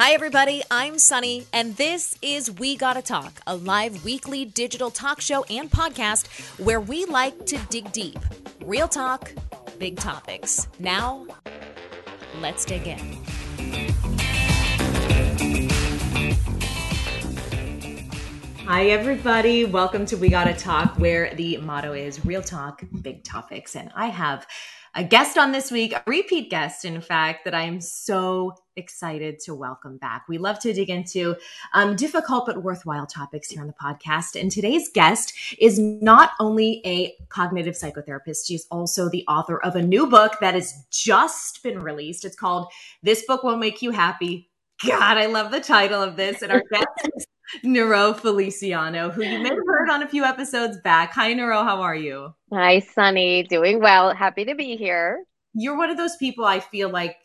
Hi, everybody. I'm Sunny, and this is We Gotta Talk, a live weekly digital talk show and podcast where we like to dig deep. Real talk, big topics. Now, let's dig in. Hi, everybody. Welcome to We Gotta Talk, where the motto is real talk, big topics. And I have a guest on this week, a repeat guest, in fact, that I'm so excited to welcome back. We love to dig into um, difficult but worthwhile topics here on the podcast. And today's guest is not only a cognitive psychotherapist, she's also the author of a new book that has just been released. It's called This Book Won't Make You Happy. God, I love the title of this. And our guest is Nero Feliciano, who you may have heard on a few episodes back. Hi, Nero. How are you? Hi, Sunny. Doing well. Happy to be here. You're one of those people I feel like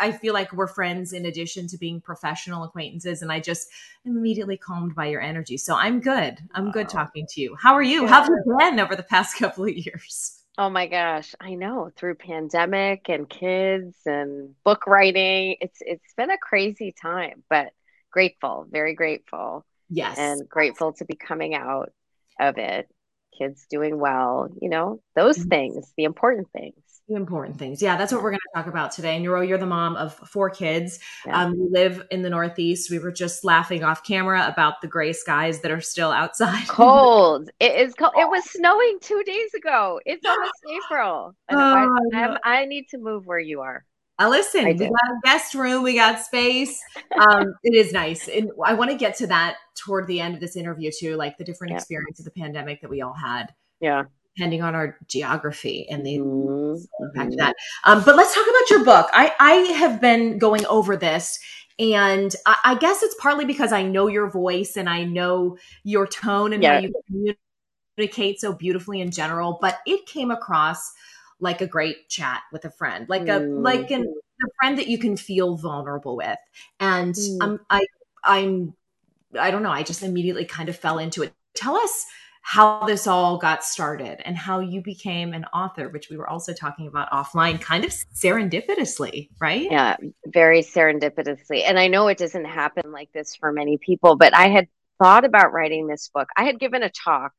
I feel like we're friends in addition to being professional acquaintances, and I just am immediately calmed by your energy. So I'm good. I'm good oh. talking to you. How are you? How have you been over the past couple of years? Oh my gosh, I know through pandemic and kids and book writing, it's it's been a crazy time, but grateful, very grateful. Yes. And grateful to be coming out of it. Kids doing well, you know, those mm-hmm. things, the important things. The important things. Yeah, that's what we're going to talk about today. And you're, you're the mom of four kids. Yeah. Um, you live in the Northeast. We were just laughing off camera about the gray skies that are still outside. Cold. it is cold. It was snowing two days ago. It's almost April. Oh, I, I need to move where you are. Uh, listen, we got a guest room, we got space. Um, it is nice. And I want to get to that toward the end of this interview too, like the different yeah. experience of the pandemic that we all had. Yeah. Depending on our geography and the mm-hmm. impact of that. Um, but let's talk about your book. I, I have been going over this and I, I, guess it's partly because I know your voice and I know your tone and yeah. how you communicate so beautifully in general, but it came across like a great chat with a friend, like a mm. like an, a friend that you can feel vulnerable with. And mm. um, I I'm I don't know. I just immediately kind of fell into it. Tell us how this all got started and how you became an author, which we were also talking about offline, kind of serendipitously, right? Yeah, very serendipitously. And I know it doesn't happen like this for many people, but I had thought about writing this book. I had given a talk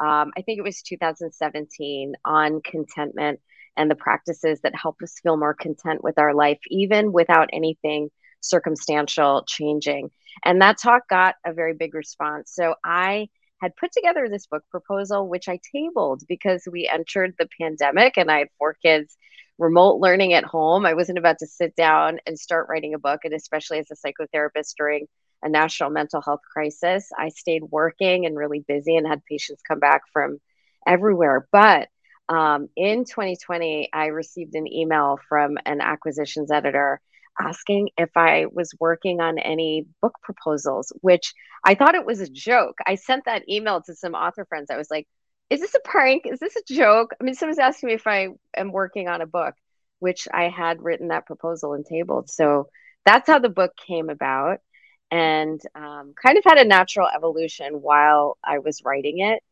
um, I think it was 2017 on contentment and the practices that help us feel more content with our life, even without anything circumstantial changing. And that talk got a very big response. So I had put together this book proposal, which I tabled because we entered the pandemic and I had four kids remote learning at home. I wasn't about to sit down and start writing a book, and especially as a psychotherapist during a national mental health crisis. I stayed working and really busy and had patients come back from everywhere. But um, in 2020, I received an email from an acquisitions editor asking if I was working on any book proposals, which I thought it was a joke. I sent that email to some author friends. I was like, is this a prank? Is this a joke? I mean, someone's asking me if I am working on a book, which I had written that proposal and tabled. So that's how the book came about and um, kind of had a natural evolution while I was writing it,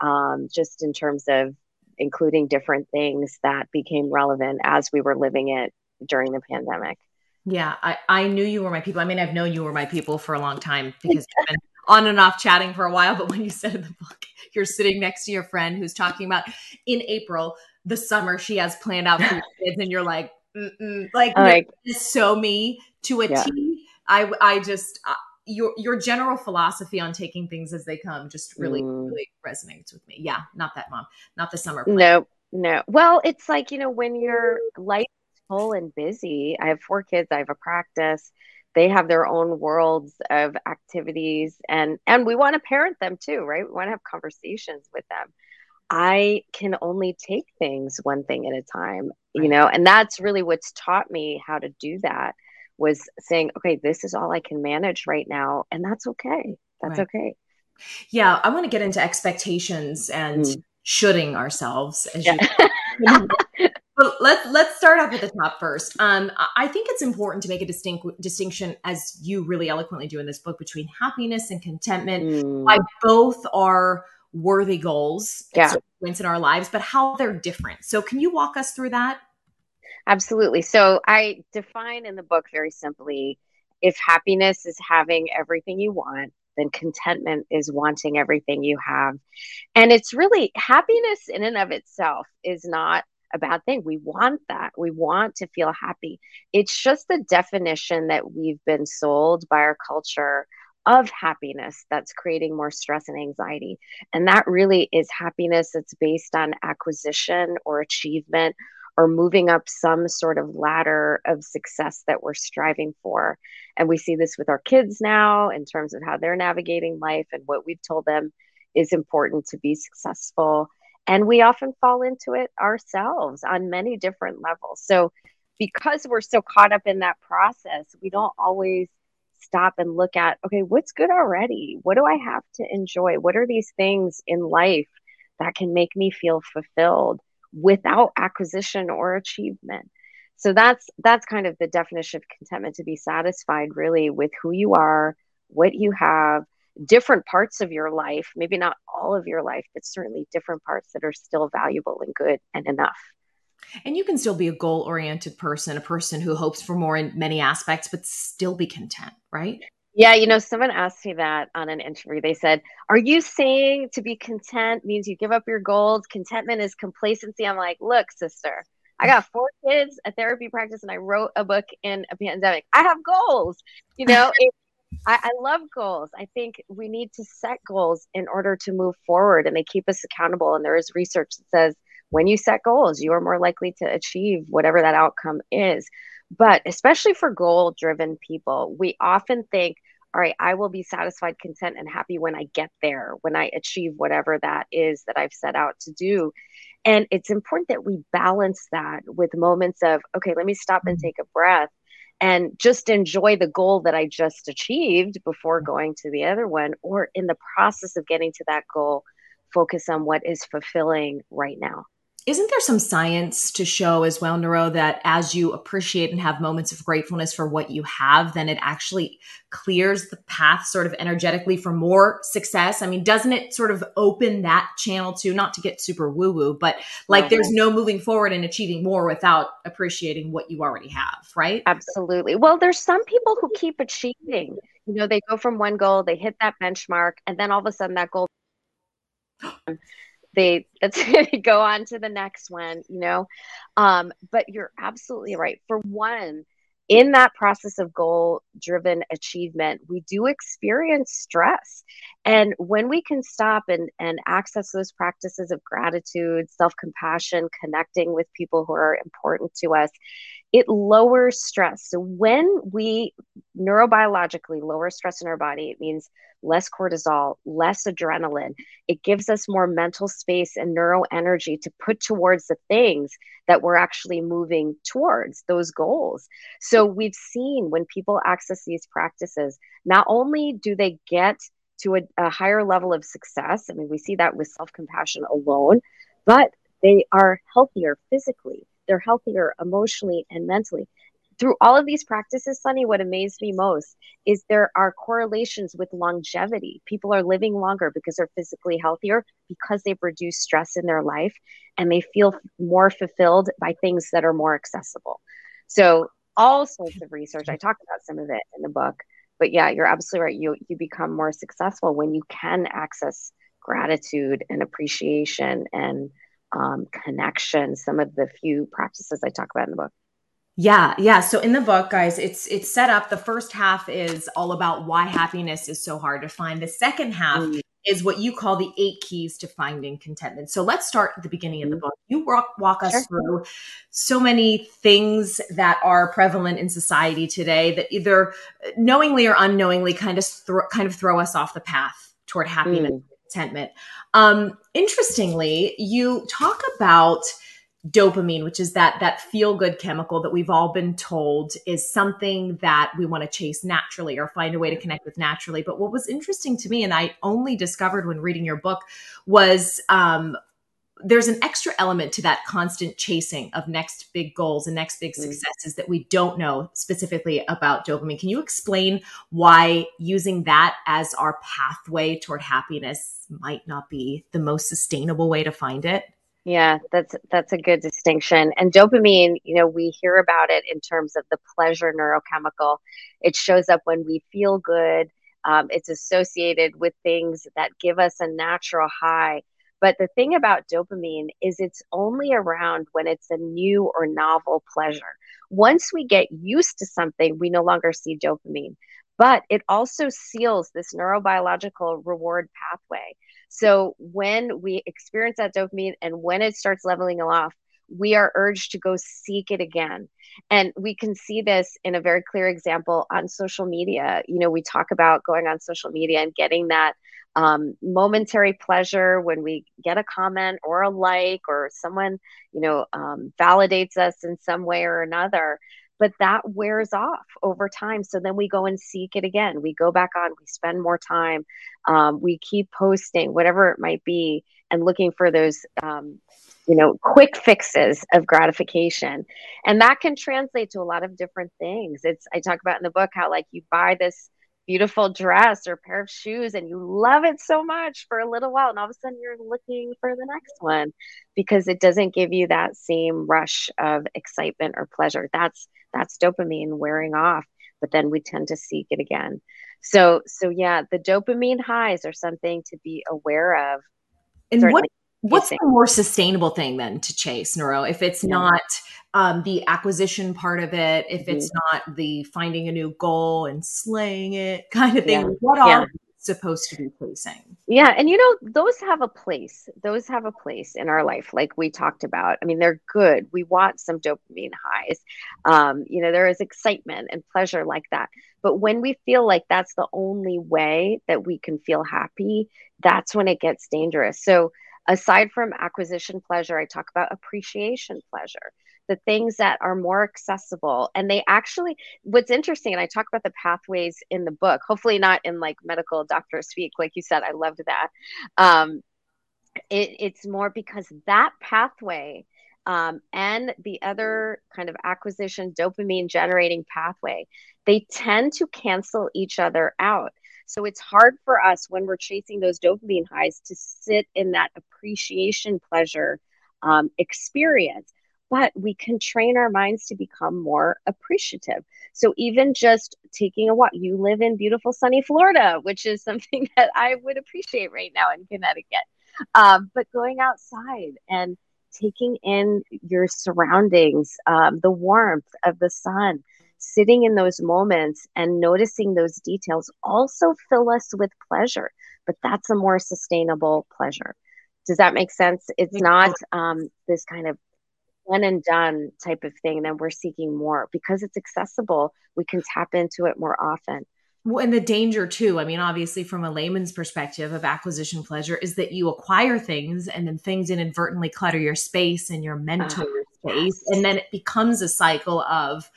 um, just in terms of including different things that became relevant as we were living it during the pandemic. Yeah, I, I knew you were my people. I mean, I've known you were my people for a long time because you've been on and off chatting for a while. But when you said in the book, you're sitting next to your friend who's talking about in April, the summer she has planned out for kids, and you're like, like, like so me to a yeah. T I I just uh, your your general philosophy on taking things as they come just really mm. really resonates with me. Yeah, not that mom, not the summer. Plan. No, no. Well, it's like you know when your life is full and busy. I have four kids. I have a practice. They have their own worlds of activities, and and we want to parent them too, right? We want to have conversations with them. I can only take things one thing at a time, right. you know, and that's really what's taught me how to do that was saying, okay, this is all I can manage right now. And that's okay. That's right. okay. Yeah. I want to get into expectations and mm. shoulding ourselves as yeah. you. but let's let's start off at the top first. Um, I think it's important to make a distinct distinction, as you really eloquently do in this book, between happiness and contentment. Mm. Why both are worthy goals yeah. points in our lives, but how they're different. So, can you walk us through that? Absolutely. So I define in the book very simply If happiness is having everything you want, then contentment is wanting everything you have. And it's really happiness in and of itself is not a bad thing. We want that. We want to feel happy. It's just the definition that we've been sold by our culture of happiness that's creating more stress and anxiety. And that really is happiness that's based on acquisition or achievement or moving up some sort of ladder of success that we're striving for. And we see this with our kids now in terms of how they're navigating life and what we've told them is important to be successful. And we often fall into it ourselves on many different levels. So, because we're so caught up in that process, we don't always stop and look at okay, what's good already? What do I have to enjoy? What are these things in life that can make me feel fulfilled without acquisition or achievement? So that's that's kind of the definition of contentment to be satisfied really with who you are, what you have, different parts of your life, maybe not all of your life, but certainly different parts that are still valuable and good and enough. And you can still be a goal oriented person, a person who hopes for more in many aspects, but still be content, right? Yeah, you know, someone asked me that on an interview. They said, Are you saying to be content means you give up your goals? Contentment is complacency. I'm like, Look, sister, I got four kids, a therapy practice, and I wrote a book in a pandemic. I have goals. You know, it, I, I love goals. I think we need to set goals in order to move forward, and they keep us accountable. And there is research that says when you set goals, you are more likely to achieve whatever that outcome is. But especially for goal driven people, we often think, all right, I will be satisfied, content, and happy when I get there, when I achieve whatever that is that I've set out to do. And it's important that we balance that with moments of, okay, let me stop and take a breath and just enjoy the goal that I just achieved before going to the other one, or in the process of getting to that goal, focus on what is fulfilling right now isn't there some science to show as well, Nuro, that as you appreciate and have moments of gratefulness for what you have, then it actually clears the path sort of energetically for more success? I mean, doesn't it sort of open that channel to, not to get super woo woo, but like there's no moving forward and achieving more without appreciating what you already have, right? Absolutely. Well, there's some people who keep achieving. You know, they go from one goal, they hit that benchmark, and then all of a sudden that goal they that's go on to the next one you know? Um, but you're absolutely right. For one in that process of goal driven achievement we do experience stress. And when we can stop and and access those practices of gratitude self-compassion connecting with people who are important to us it lowers stress. So when we neurobiologically lower stress in our body it means less cortisol, less adrenaline. It gives us more mental space and neuro energy to put towards the things that we're actually moving towards, those goals. So we've seen when people access these practices, not only do they get to a, a higher level of success, I mean, we see that with self compassion alone, but they are healthier physically, they're healthier emotionally and mentally through all of these practices, Sunny, what amazed me most is there are correlations with longevity. People are living longer because they're physically healthier, because they've reduced stress in their life, and they feel more fulfilled by things that are more accessible. So, all sorts of research. I talked about some of it in the book, but yeah, you're absolutely right. You you become more successful when you can access gratitude and appreciation and um, connection. Some of the few practices I talk about in the book. Yeah, yeah. So in the book, guys, it's it's set up. The first half is all about why happiness is so hard to find. The second half mm. is what you call the eight keys to finding contentment. So let's start at the beginning of the mm. book. You walk walk us sure. through so many things that are prevalent in society today that either knowingly or unknowingly kind of thro- kind of throw us off the path toward happiness mm. and contentment. Um, interestingly, you talk about dopamine which is that that feel good chemical that we've all been told is something that we want to chase naturally or find a way to connect with naturally but what was interesting to me and i only discovered when reading your book was um, there's an extra element to that constant chasing of next big goals and next big mm. successes that we don't know specifically about dopamine. Can you explain why using that as our pathway toward happiness might not be the most sustainable way to find it? Yeah, that's that's a good distinction. And dopamine, you know, we hear about it in terms of the pleasure neurochemical. It shows up when we feel good. Um, it's associated with things that give us a natural high. But the thing about dopamine is it's only around when it's a new or novel pleasure. Once we get used to something, we no longer see dopamine. But it also seals this neurobiological reward pathway. So when we experience that dopamine and when it starts leveling off, we are urged to go seek it again. And we can see this in a very clear example on social media. You know, we talk about going on social media and getting that um, momentary pleasure when we get a comment or a like or someone, you know, um, validates us in some way or another but that wears off over time. So then we go and seek it again. We go back on we spend more time um, we keep posting whatever it might be and looking for those um, you know quick fixes of gratification. And that can translate to a lot of different things. It's i talk about in the book how like you buy this beautiful dress or pair of shoes and you love it so much for a little while and all of a sudden you're looking for the next one because it doesn't give you that same rush of excitement or pleasure that's that's dopamine wearing off but then we tend to seek it again so so yeah the dopamine highs are something to be aware of and Certainly. what what's the more sustainable thing then to chase neuro if it's yeah. not um, the acquisition part of it if mm-hmm. it's not the finding a new goal and slaying it kind of thing yeah. what are yeah. supposed to be chasing yeah and you know those have a place. Those have a place in our life like we talked about. I mean they're good. We want some dopamine highs. Um, you know there is excitement and pleasure like that. But when we feel like that's the only way that we can feel happy that's when it gets dangerous. So aside from acquisition pleasure, I talk about appreciation pleasure, the things that are more accessible. And they actually, what's interesting, and I talk about the pathways in the book, hopefully not in like medical doctor speak, like you said, I loved that. Um, it, it's more because that pathway um, and the other kind of acquisition dopamine generating pathway, they tend to cancel each other out. So it's hard for us when we're chasing those dopamine highs to sit in that appreciation pleasure um, experience. But we can train our minds to become more appreciative. So even just taking a walk, you live in beautiful sunny Florida, which is something that I would appreciate right now in Connecticut. Um, but going outside and taking in your surroundings, um, the warmth of the sun, sitting in those moments and noticing those details also fill us with pleasure, but that's a more sustainable pleasure. Does that make sense? It's not um, this kind of one and done type of thing. Then we're seeking more because it's accessible. We can tap into it more often. Well, and the danger too, I mean, obviously, from a layman's perspective of acquisition pleasure, is that you acquire things and then things inadvertently clutter your space and your mental uh, space. Yes. And then it becomes a cycle of,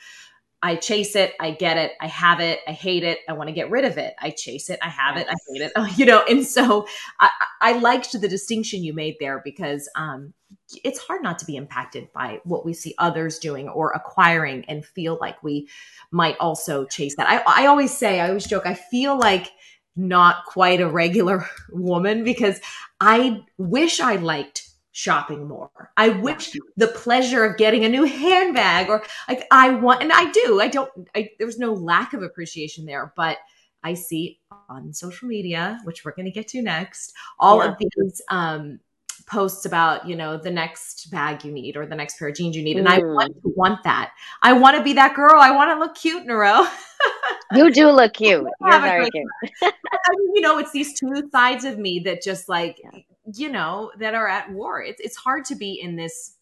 I chase it, I get it, I have it, I hate it, I want to get rid of it. I chase it, I have yes. it, I hate it. you know, and so I, I liked the distinction you made there because um, it's hard not to be impacted by what we see others doing or acquiring and feel like we might also chase that. I, I always say, I always joke, I feel like not quite a regular woman because I wish I liked shopping more. I wish the pleasure of getting a new handbag or like I want and I do. I don't I there's no lack of appreciation there, but I see on social media, which we're going to get to next, all yeah. of these um posts about you know the next bag you need or the next pair of jeans you need and mm. i want to want that i want to be that girl i want to look cute in a row you do look cute you're very cute I mean, you know it's these two sides of me that just like yeah you know, that are at war. It's it's hard to be in this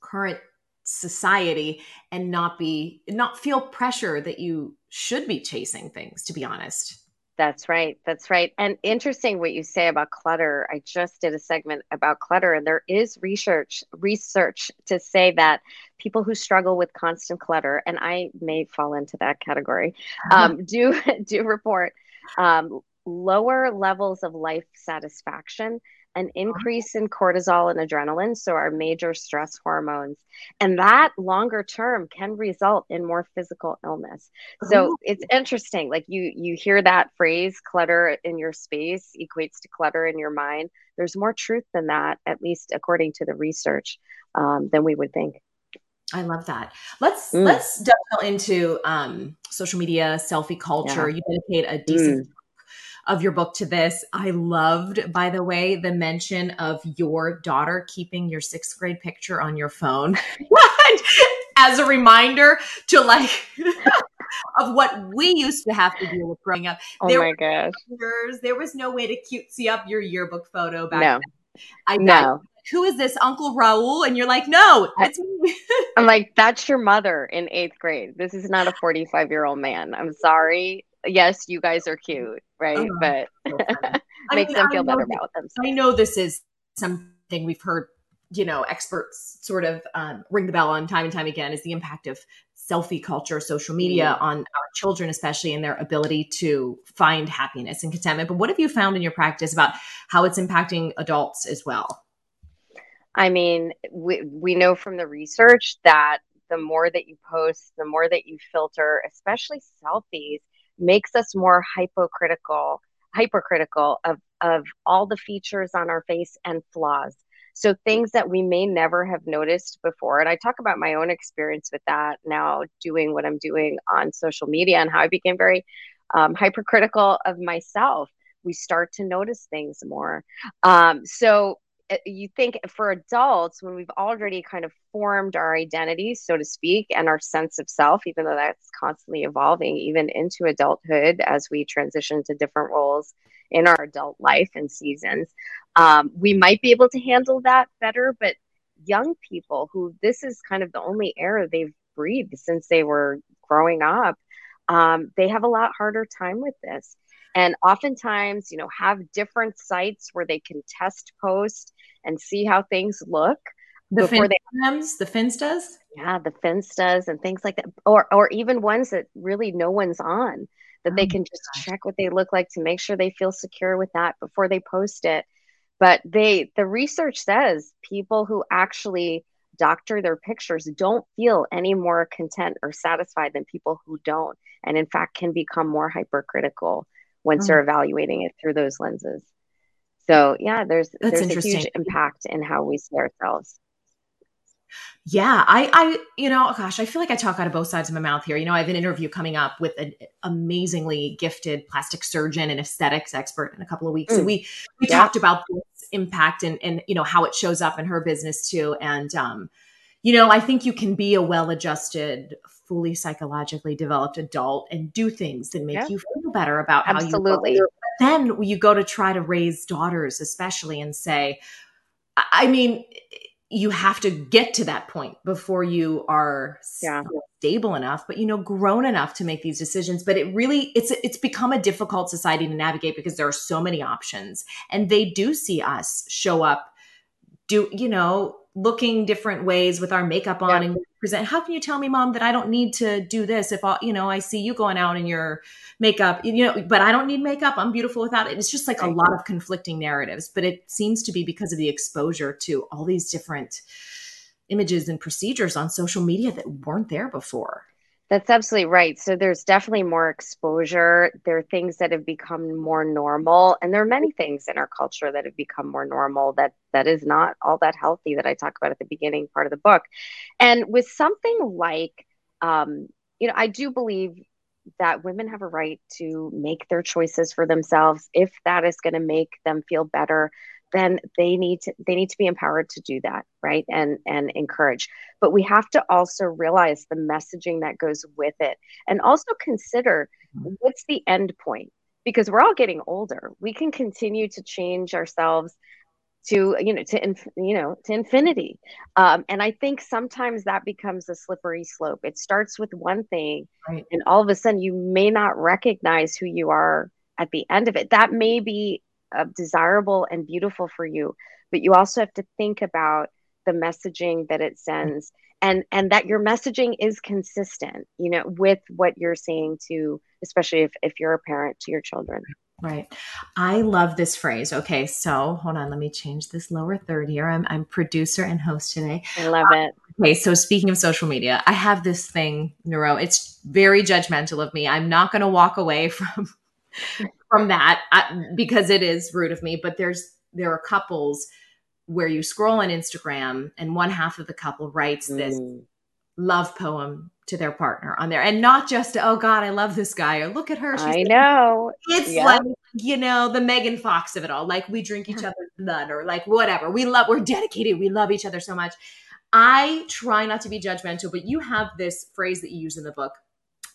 current society and not be not feel pressure that you should be chasing things to be honest. That's right. That's right. And interesting what you say about clutter. I just did a segment about clutter and there is research research to say that people who struggle with constant clutter and i may fall into that category um, do do report um, lower levels of life satisfaction an increase in cortisol and adrenaline, so our major stress hormones. And that longer term can result in more physical illness. So Ooh. it's interesting. Like you you hear that phrase clutter in your space equates to clutter in your mind. There's more truth than that, at least according to the research, um, than we would think. I love that. Let's mm. let's delve into um, social media, selfie culture. Yeah. You dedicate a decent mm. Of your book to this. I loved, by the way, the mention of your daughter keeping your sixth grade picture on your phone as a reminder to like of what we used to have to deal with growing up. Oh there my gosh, there was no way to cutesy up your yearbook photo back no. then. I know who is this Uncle Raul? And you're like, no, it's me. I'm like, that's your mother in eighth grade. This is not a 45 year old man. I'm sorry. Yes, you guys are cute, right? Uh-huh. But makes mean, them feel better about themselves. I know this is something we've heard, you know, experts sort of um, ring the bell on time and time again is the impact of selfie culture, social media mm. on our children, especially in their ability to find happiness and contentment. But what have you found in your practice about how it's impacting adults as well? I mean, we, we know from the research that the more that you post, the more that you filter, especially selfies, makes us more hypocritical, hypercritical of, of all the features on our face and flaws. So things that we may never have noticed before. And I talk about my own experience with that now doing what I'm doing on social media and how I became very um, hypercritical of myself. We start to notice things more. Um, so you think for adults when we've already kind of formed our identities so to speak and our sense of self even though that's constantly evolving even into adulthood as we transition to different roles in our adult life and seasons um, we might be able to handle that better. But young people who this is kind of the only air they've breathed since they were growing up um, they have a lot harder time with this and oftentimes you know have different sites where they can test post and see how things look the before they the finstas yeah the finstas and things like that or or even ones that really no one's on that oh they can just gosh. check what they look like to make sure they feel secure with that before they post it. But they the research says people who actually doctor their pictures don't feel any more content or satisfied than people who don't and in fact can become more hypercritical once oh. they're evaluating it through those lenses. So yeah, there's That's there's a huge impact in how we see ourselves. Yeah, I, I, you know, gosh, I feel like I talk out of both sides of my mouth here. You know, I have an interview coming up with an amazingly gifted plastic surgeon and aesthetics expert in a couple of weeks, mm. and we we yeah. talked about this impact and and you know how it shows up in her business too. And um, you know, I think you can be a well-adjusted, fully psychologically developed adult and do things that make yeah. you feel better about how you Absolutely. then you go to try to raise daughters especially and say I mean you have to get to that point before you are yeah. stable enough but you know grown enough to make these decisions but it really it's it's become a difficult society to navigate because there are so many options and they do see us show up do you know looking different ways with our makeup on yeah. and present how can you tell me mom that i don't need to do this if I, you know i see you going out in your makeup? You know but i don't need makeup. I'm beautiful without it. It's just like a lot of conflicting narratives but it seems to be because of the exposure to all these different images and procedures on social media that weren't there before that's absolutely right. So there's definitely more exposure. There are things that have become more normal, and there are many things in our culture that have become more normal that that is not all that healthy that I talk about at the beginning part of the book. And with something like, um, you know, I do believe that women have a right to make their choices for themselves if that is going to make them feel better then they need to they need to be empowered to do that right? And and encourage. But we have to also realize the messaging that goes with it. And also consider what's the end point because we're all getting older. We can continue to change ourselves to you know to you know to infinity. Um, and i think sometimes that becomes a slippery slope. It starts with one thing right. and all of a sudden you may not recognize who you are at the end of it. That may be uh, desirable and beautiful for you but you also have to think about the messaging that it sends and and that your messaging is consistent you know with what you're saying to especially if, if you're a parent to your children Right. I love this phrase. Okay, so hold on, let me change this lower third here. I'm, I'm producer and host today. I love it. Okay, so speaking of social media, I have this thing, Neuro. It's very judgmental of me. I'm not going to walk away from from that I, because it is rude of me. But there's there are couples where you scroll on Instagram and one half of the couple writes this mm. love poem to their partner on there and not just oh god i love this guy or look at her She's i know it's yeah. like you know the megan fox of it all like we drink each other's blood or like whatever we love we're dedicated we love each other so much i try not to be judgmental but you have this phrase that you use in the book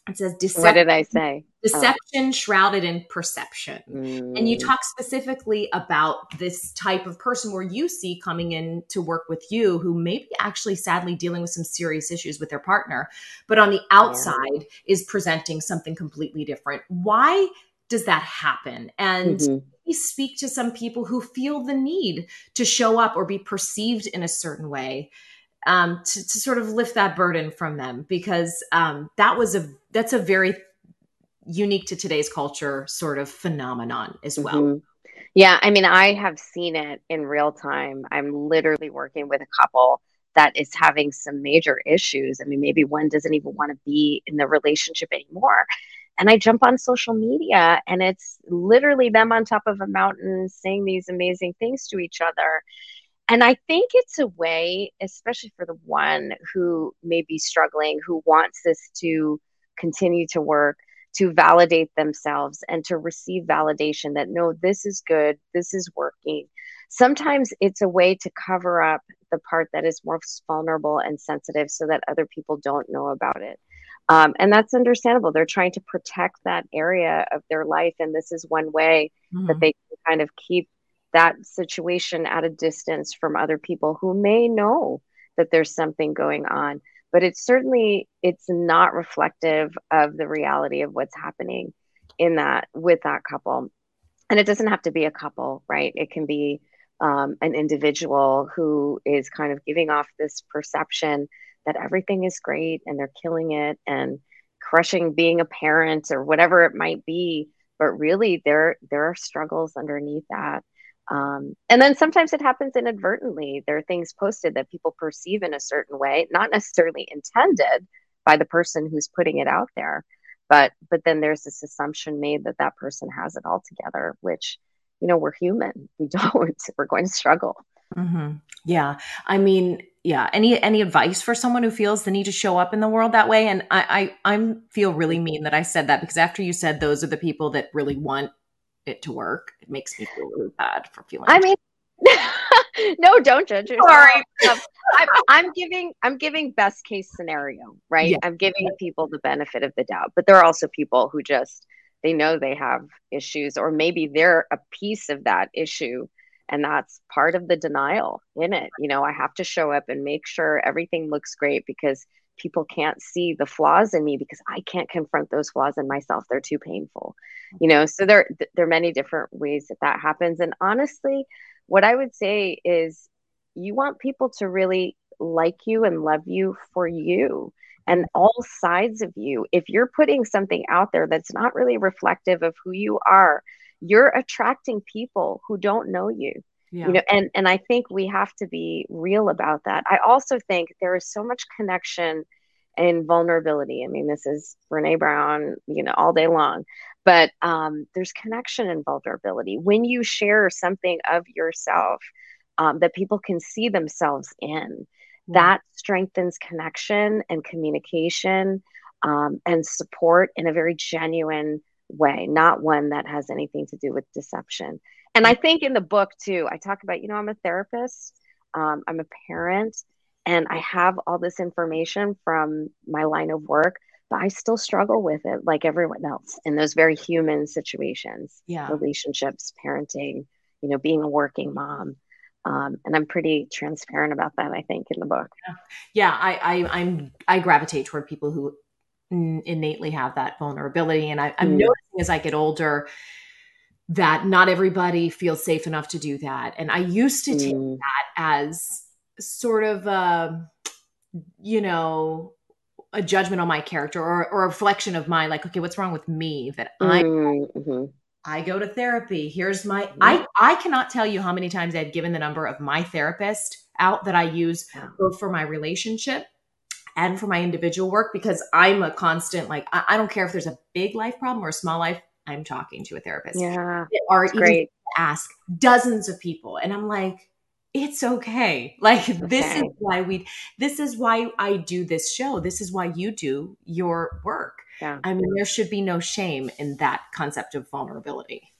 it says deception. What did I say? Deception oh. shrouded in perception. Mm. And you mm. talk specifically about this type of person where you see coming in to work with you who may be actually sadly dealing with some serious issues with their partner, but on the outside yeah. is presenting something completely different. Why does that happen? And mm-hmm. we speak to some people who feel the need to show up or be perceived in a certain way um, to, to sort of lift that burden from them because um, that was a that's a very unique to today's culture sort of phenomenon as well. Mm-hmm. Yeah, I mean, I have seen it in real time. I'm literally working with a couple that is having some major issues. I mean, maybe one doesn't even want to be in the relationship anymore. And I jump on social media and it's literally them on top of a mountain saying these amazing things to each other. And I think it's a way, especially for the one who may be struggling, who wants this to continue to work, to validate themselves and to receive validation that no, this is good, this is working. Sometimes it's a way to cover up the part that is most vulnerable and sensitive so that other people don't know about it. Um, and that's understandable. They're trying to protect that area of their life. And this is one way mm-hmm. that they can kind of keep that situation at a distance from other people who may know that there's something going on. But it's certainly it's not reflective of the reality of what's happening in that with that couple. And it doesn't have to be a couple right? It can be um, an individual who is kind of giving off this perception that everything is great and they're killing it and crushing being a parent or whatever it might be. But really there there are struggles underneath that um, and then sometimes it happens inadvertently. There are things posted that people perceive in a certain way, not necessarily intended by the person who's putting it out there, but but then there's this assumption made that that person has it all together, which you know we're human. We don't. We're going to struggle. Mm-hmm. Yeah, I mean, yeah. Any any advice for someone who feels the need to show up in the world that way? And I I I feel really mean that I said that because after you said those are the people that really want it to work. It makes me feel really bad for feeling. I mean, no, don't judge yourself. Sorry, um, I'm, I'm, giving I'm giving best case scenario, right? Yeah. I'm giving people the benefit of the doubt, but there are also people who just they know they have issues, or maybe they're a piece of that issue, and that's part of the denial in it. You know, I have to show up and make sure everything looks great because people can't see the flaws in me because I can't confront those flaws in myself. They're too painful, you know. So there, there are many different ways that that happens. And honestly, what I would say is, you want people to really like you and love you for you and all sides of you. If you're putting something out there that's not really reflective of who you are, you're attracting people who don't know you yeah. you know and and i think we have to be real about that i also think there is so much connection and vulnerability i mean this is brene brown you know all day long but um, there's connection and vulnerability when you share something of yourself um, that people can see themselves in yeah. that strengthens connection and communication um, and support in a very genuine way not one that has anything to do with deception and I think in the book too, I talk about, you know, I'm a therapist, um, I'm a parent, and I have all this information from my line of work, but I still struggle with it like everyone else in those very human situations, yeah. relationships, parenting, you know, being a working mom. Um, and I'm pretty transparent about that. I think in the book. Yeah, yeah I, I I'm I gravitate toward people who innately have that vulnerability, and I, am mm. noticing as I get older, that not everybody feels safe enough to do that. And I used to take mm. that as sort of a, you know, a judgment on my character or, or a reflection of my like, okay, what's wrong with me that I'm, mm-hmm. I go to therapy. Here's my. I I cannot tell you how many times I've given the number of my therapist out that I use both for my relationship and for my individual work because I'm a constant like I, I, don't care if there's a big life problem or a small life. I'm talking to a therapist. Yeah, are great. Ask dozens of people, and I'm like, it's okay. Like okay. this is why we. This is why I do this show. This is why you do your work. Yeah. I mean, there should be no shame in that concept of vulnerability.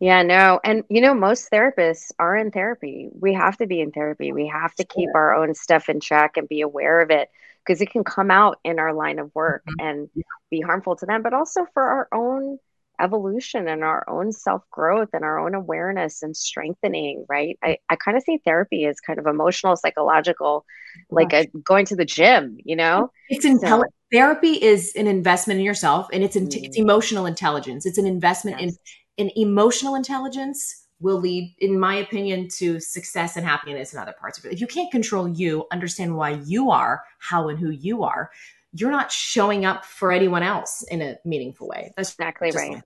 Yeah, no. And you know, most therapists are in therapy. We have to be in therapy. We have to keep our own stuff in check and be aware of it because it can come out in our line of work mm-hmm. and be harmful to them, but also for our own evolution and our own self growth and our own awareness and strengthening, right? I, I kind of see therapy as kind of emotional, psychological, like a, going to the gym, you know? It's intelligent. So, therapy is an investment in yourself and it's, in, mm. it's emotional intelligence. It's an investment yes. in, in emotional intelligence will lead, in my opinion, to success and happiness in other parts of it. If you can't control you, understand why you are, how and who you are, you're not showing up for anyone else in a meaningful way. That's exactly right.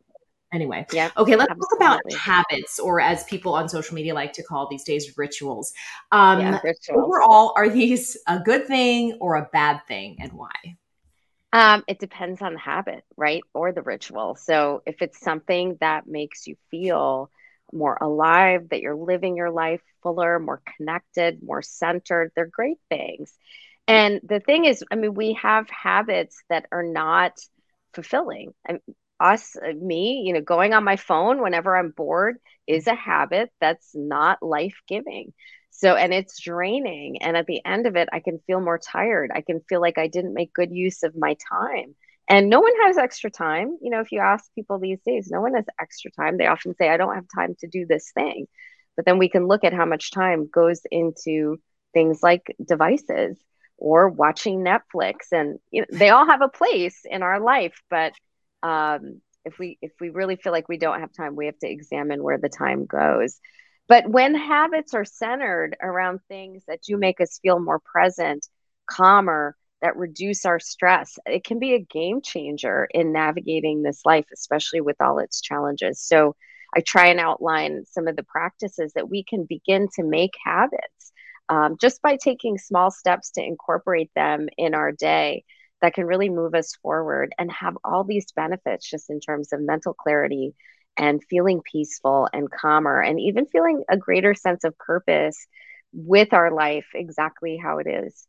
Anyway, yeah. Okay, let's absolutely. talk about habits, or as people on social media like to call these days, rituals. Um, yeah, rituals. Overall, are these a good thing or a bad thing, and why? Um, it depends on the habit, right, or the ritual. So if it's something that makes you feel more alive, that you're living your life fuller, more connected, more centered, they're great things. And the thing is, I mean, we have habits that are not fulfilling. And us, uh, me, you know, going on my phone whenever I'm bored is a habit that's not life giving. So, and it's draining. And at the end of it, I can feel more tired. I can feel like I didn't make good use of my time. And no one has extra time. You know, if you ask people these days, no one has extra time. They often say, I don't have time to do this thing. But then we can look at how much time goes into things like devices or watching Netflix. And you know, they all have a place in our life, but um, if we if we really feel like we don't have time, we have to examine where the time goes. But when habits are centered around things that do make us feel more present, calmer, that reduce our stress, it can be a game changer in navigating this life, especially with all its challenges. So I try and outline some of the practices that we can begin to make habits um, just by taking small steps to incorporate them in our day that can really move us forward and have all these benefits just in terms of mental clarity and feeling peaceful and calmer and even feeling a greater sense of purpose with our life exactly how it is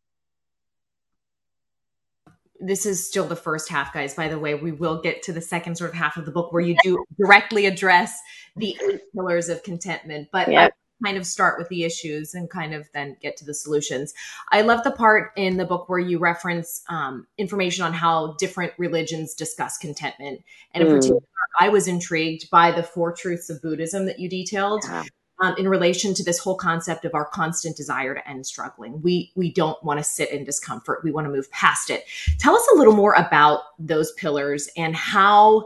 this is still the first half, guys. By the way, we will get to the second sort of half of the book where you do directly address the eight pillars of contentment. But yep kind of start with the issues and kind of then get to the solutions. I love the part in the book where you reference um, information on how different religions discuss contentment. And in mm. particular, I was intrigued by the four truths of Buddhism that you detailed. Yeah. Um, in relation to this whole concept of our constant desire to end struggling. We we don't want to sit in discomfort. We want to move past it. Tell us a little more about those pillars and how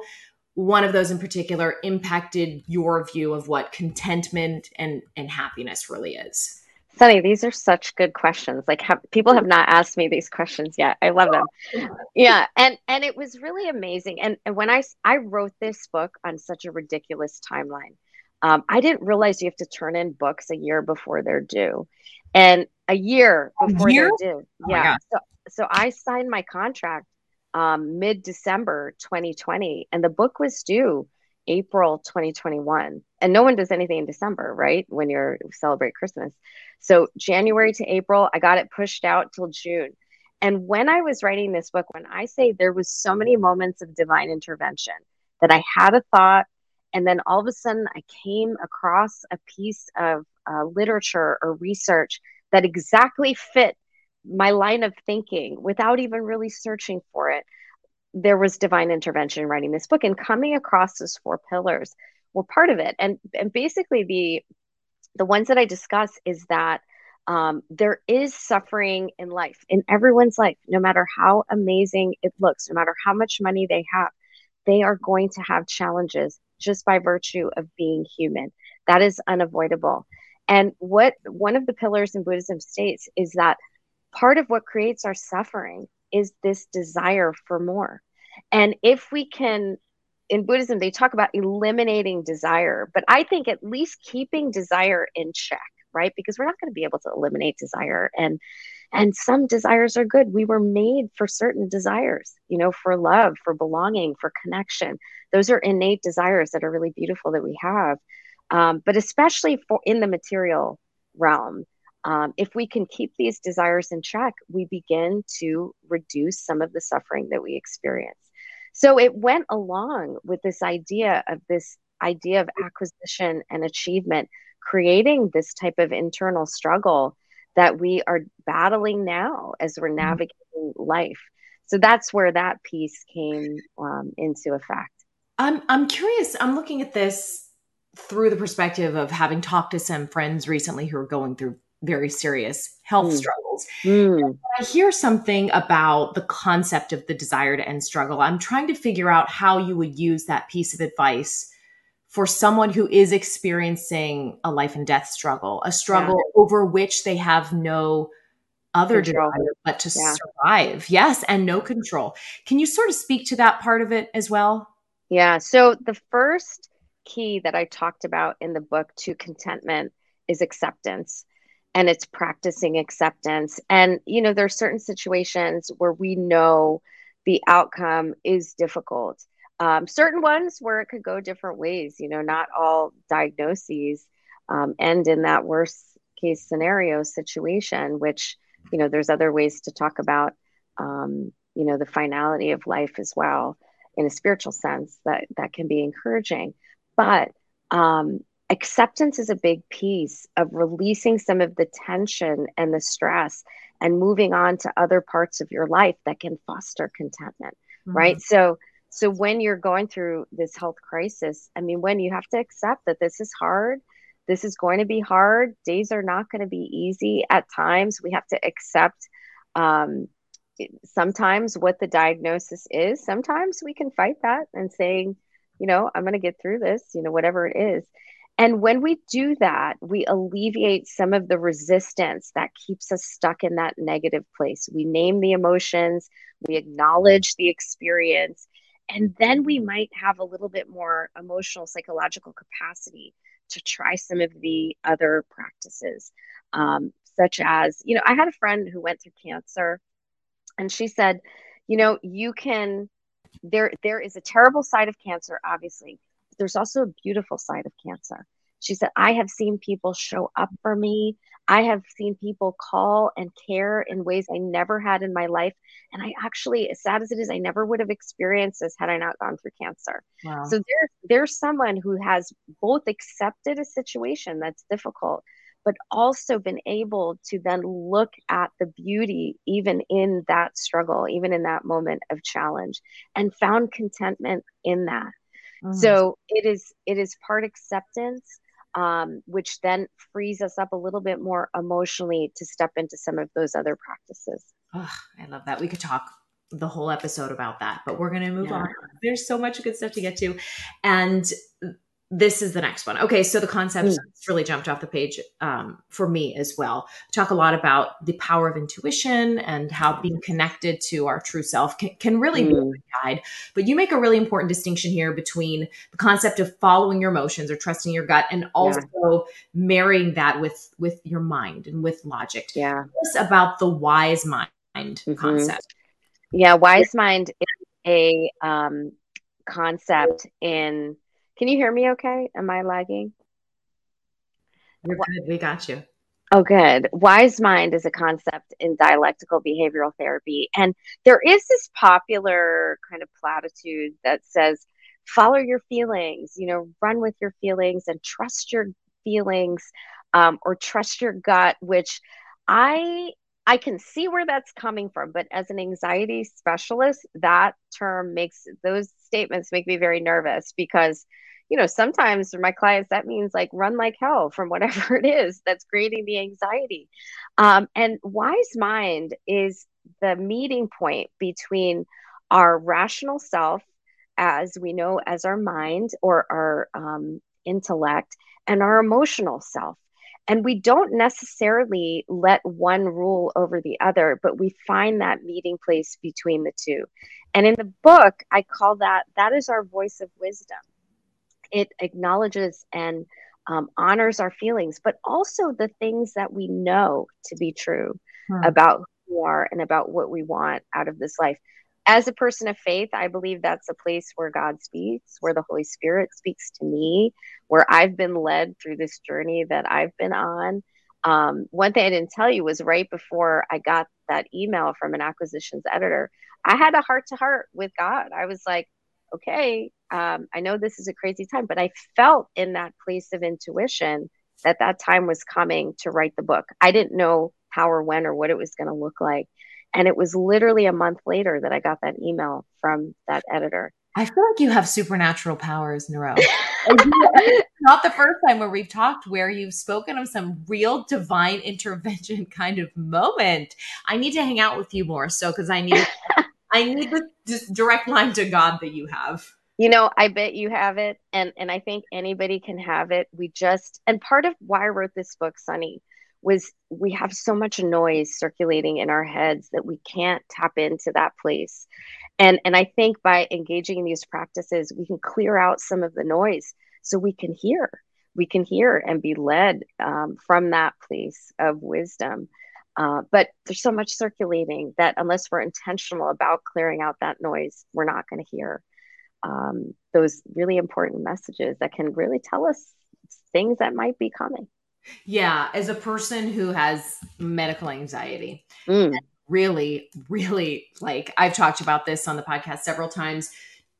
one of those in particular impacted your view of what contentment and and happiness really is? Sunny these are such good questions. Like have, people have not asked me these questions yet. I love them. Yeah and and it was really amazing. And, and when i i wrote this book on such a ridiculous timeline um, i didn't realize you have to turn in books a year before they're due. And a year before year? they're due. Oh yeah. So, so i signed my contract um, mid December 2020, and the book was due April 2021. And no one does anything in December, right? When you're celebrate Christmas. So January to April, I got it pushed out till June. And when I was writing this book, when I say there was so many moments of divine intervention that I had a thought, and then all of a sudden I came across a piece of uh, literature or research that exactly fit my line of thinking without even really searching for it there was divine intervention in writing this book and coming across those four pillars were part of it. And and basically the the ones that i discuss is that um, there is suffering in life in everyone's life no matter how amazing it looks no matter how much money they have they are going to have challenges just by virtue of being human. That is unavoidable. And what one of the pillars in buddhism states is that part of what creates our suffering is this desire for more. And if we can in Buddhism, they talk about eliminating desire, but I think at least keeping desire in check, right? Because we're not going to be able to eliminate desire. And and some desires are good. We were made for certain desires, you know, for love, for belonging, for connection. Those are innate desires that are really beautiful that we have. Um, but especially for in the material realm, um, if we can keep these desires in check, we begin to reduce some of the suffering that we experience. So it went along with this idea of this idea of acquisition and achievement, creating this type of internal struggle that we are battling now as we're mm-hmm. navigating life. So that's where that piece came um, into effect. I'm I'm curious. I'm looking at this through the perspective of having talked to some friends recently who are going through very serious health mm. struggles. Mm. I hear something about the concept of the desire to end struggle. I'm trying to figure out how you would use that piece of advice for someone who is experiencing a life and death struggle, a struggle yeah. over which they have no other control. desire but to yeah. survive. Yes, and no control. Can you sort of speak to that part of it as well? Yeah. So the first key that I talked about in the book to contentment is acceptance and it's practicing acceptance. And, you know, there are certain situations where we know the outcome is difficult. Um, certain ones where it could go different ways, you know, not all diagnoses um, end in that worst case scenario situation, which, you know, there's other ways to talk about, um, you know, the finality of life as well in a spiritual sense that that can be encouraging. But um, acceptance is a big piece of releasing some of the tension and the stress and moving on to other parts of your life that can foster contentment mm-hmm. right? So so when you're going through this health crisis i mean when you have to accept that this is hard this is going to be hard days are not going to be easy. At times we have to accept um, sometimes what the diagnosis is. Sometimes we can fight that and saying you know i'm going to get through this you know whatever it is and when we do that, we alleviate some of the resistance that keeps us stuck in that negative place. We name the emotions, we acknowledge the experience, and then we might have a little bit more emotional, psychological capacity to try some of the other practices, um, such as, you know, I had a friend who went through cancer, and she said, you know, you can. There, there is a terrible side of cancer, obviously, there's also a beautiful side of cancer. She said, I have seen people show up for me. I have seen people call and care in ways I never had in my life. And I actually, as sad as it is, I never would have experienced this had I not gone through cancer. Wow. So there, there's someone who has both accepted a situation that's difficult, but also been able to then look at the beauty even in that struggle, even in that moment of challenge, and found contentment in that. Mm. So it is it is part acceptance, um, which then frees us up a little bit more emotionally to step into some of those other practices. Oh, I love that. We could talk the whole episode about that, but we're going to move yeah. on. There's so much good stuff to get to. And this is the next one. Okay, so the concept mm. really jumped off the page um, for me as well. talk a lot about the power of intuition and how being connected to our true self can, can really mm. be a hmm. guide. But you make a really important distinction here between the concept of following your emotions or trusting your gut, and also yeah. marrying that with with your mind and with logic. Yeah, us about the wise mind mm-hmm. concept. Yeah, wise mind is a um, concept in can you hear me okay? Am I lagging? You're good. We got you. Oh, good. Wise mind is a concept in dialectical behavioral therapy. And there is this popular kind of platitude that says, follow your feelings, you know, run with your feelings and trust your feelings um, or trust your gut, which I I can see where that's coming from, but as an anxiety specialist, that term makes those statements make me very nervous because you know, sometimes for my clients, that means like run like hell from whatever it is that's creating the anxiety. Um, and wise mind is the meeting point between our rational self, as we know as our mind or our um, intellect, and our emotional self. And we don't necessarily let one rule over the other, but we find that meeting place between the two. And in the book, I call that that is our voice of wisdom. It acknowledges and um, honors our feelings, but also the things that we know to be true hmm. about who we are and about what we want out of this life. As a person of faith, I believe that's a place where God speaks, where the Holy Spirit speaks to me, where I've been led through this journey that I've been on. Um, one thing I didn't tell you was right before I got that email from an acquisitions editor, I had a heart to heart with God. I was like, okay, um, I know this is a crazy time, but I felt in that place of intuition that that time was coming to write the book. I didn't know how or when or what it was going to look like. And it was literally a month later that I got that email from that editor. I feel like you have supernatural powers, Nero. not the first time where we've talked where you've spoken of some real divine intervention kind of moment. I need to hang out with you more so because I need I need this direct line to God that you have. You know, I bet you have it, and and I think anybody can have it. We just and part of why I wrote this book, Sunny, was we have so much noise circulating in our heads that we can't tap into that place. And and I think by engaging in these practices, we can clear out some of the noise so we can hear. We can hear and be led um, from that place of wisdom. Uh, but there's so much circulating that unless we're intentional about clearing out that noise, we're not going to hear um, those really important messages that can really tell us things that might be coming. Yeah, as a person who has medical anxiety, mm. really, really like I've talked about this on the podcast several times.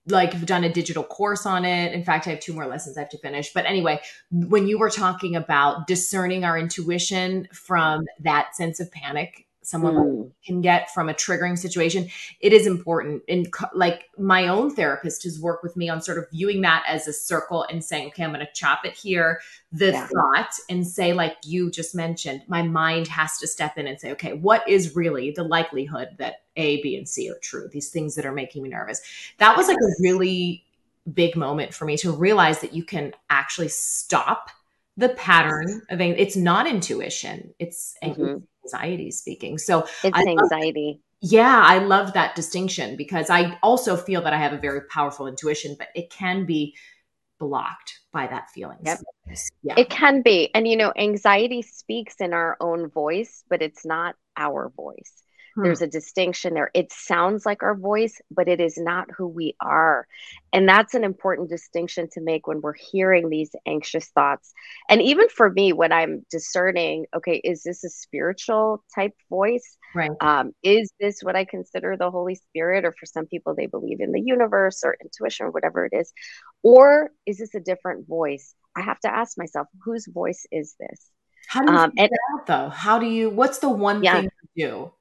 Like, I've done a digital course on it. In fact, I have two more lessons I have to finish. But anyway, when you were talking about discerning our intuition from that sense of panic someone mm. can get from a triggering situation it is important and like my own therapist has worked with me on sort of viewing that as a circle and saying okay i'm going to chop it here the yeah. thought and say like you just mentioned my mind has to step in and say okay what is really the likelihood that a b and c are true these things that are making me nervous that was like a really big moment for me to realize that you can actually stop the pattern of it's not intuition it's mm-hmm anxiety speaking. So it's I anxiety. Love, yeah, I love that distinction because I also feel that I have a very powerful intuition, but it can be blocked by that feeling. Yep. Yeah. It can be. And you know, anxiety speaks in our own voice, but it's not our voice. Hmm. There's a distinction there. It sounds like our voice, but it is not who we are. And that's an important distinction to make when we're hearing these anxious thoughts. And even for me, when I'm discerning, okay, is this a spiritual type voice? Right. Um, is this what I consider the Holy Spirit? Or for some people, they believe in the universe or intuition or whatever it is. Or is this a different voice? I have to ask myself, whose voice is this? How do you um, and, out though? How do you, what's the one yeah. thing you do?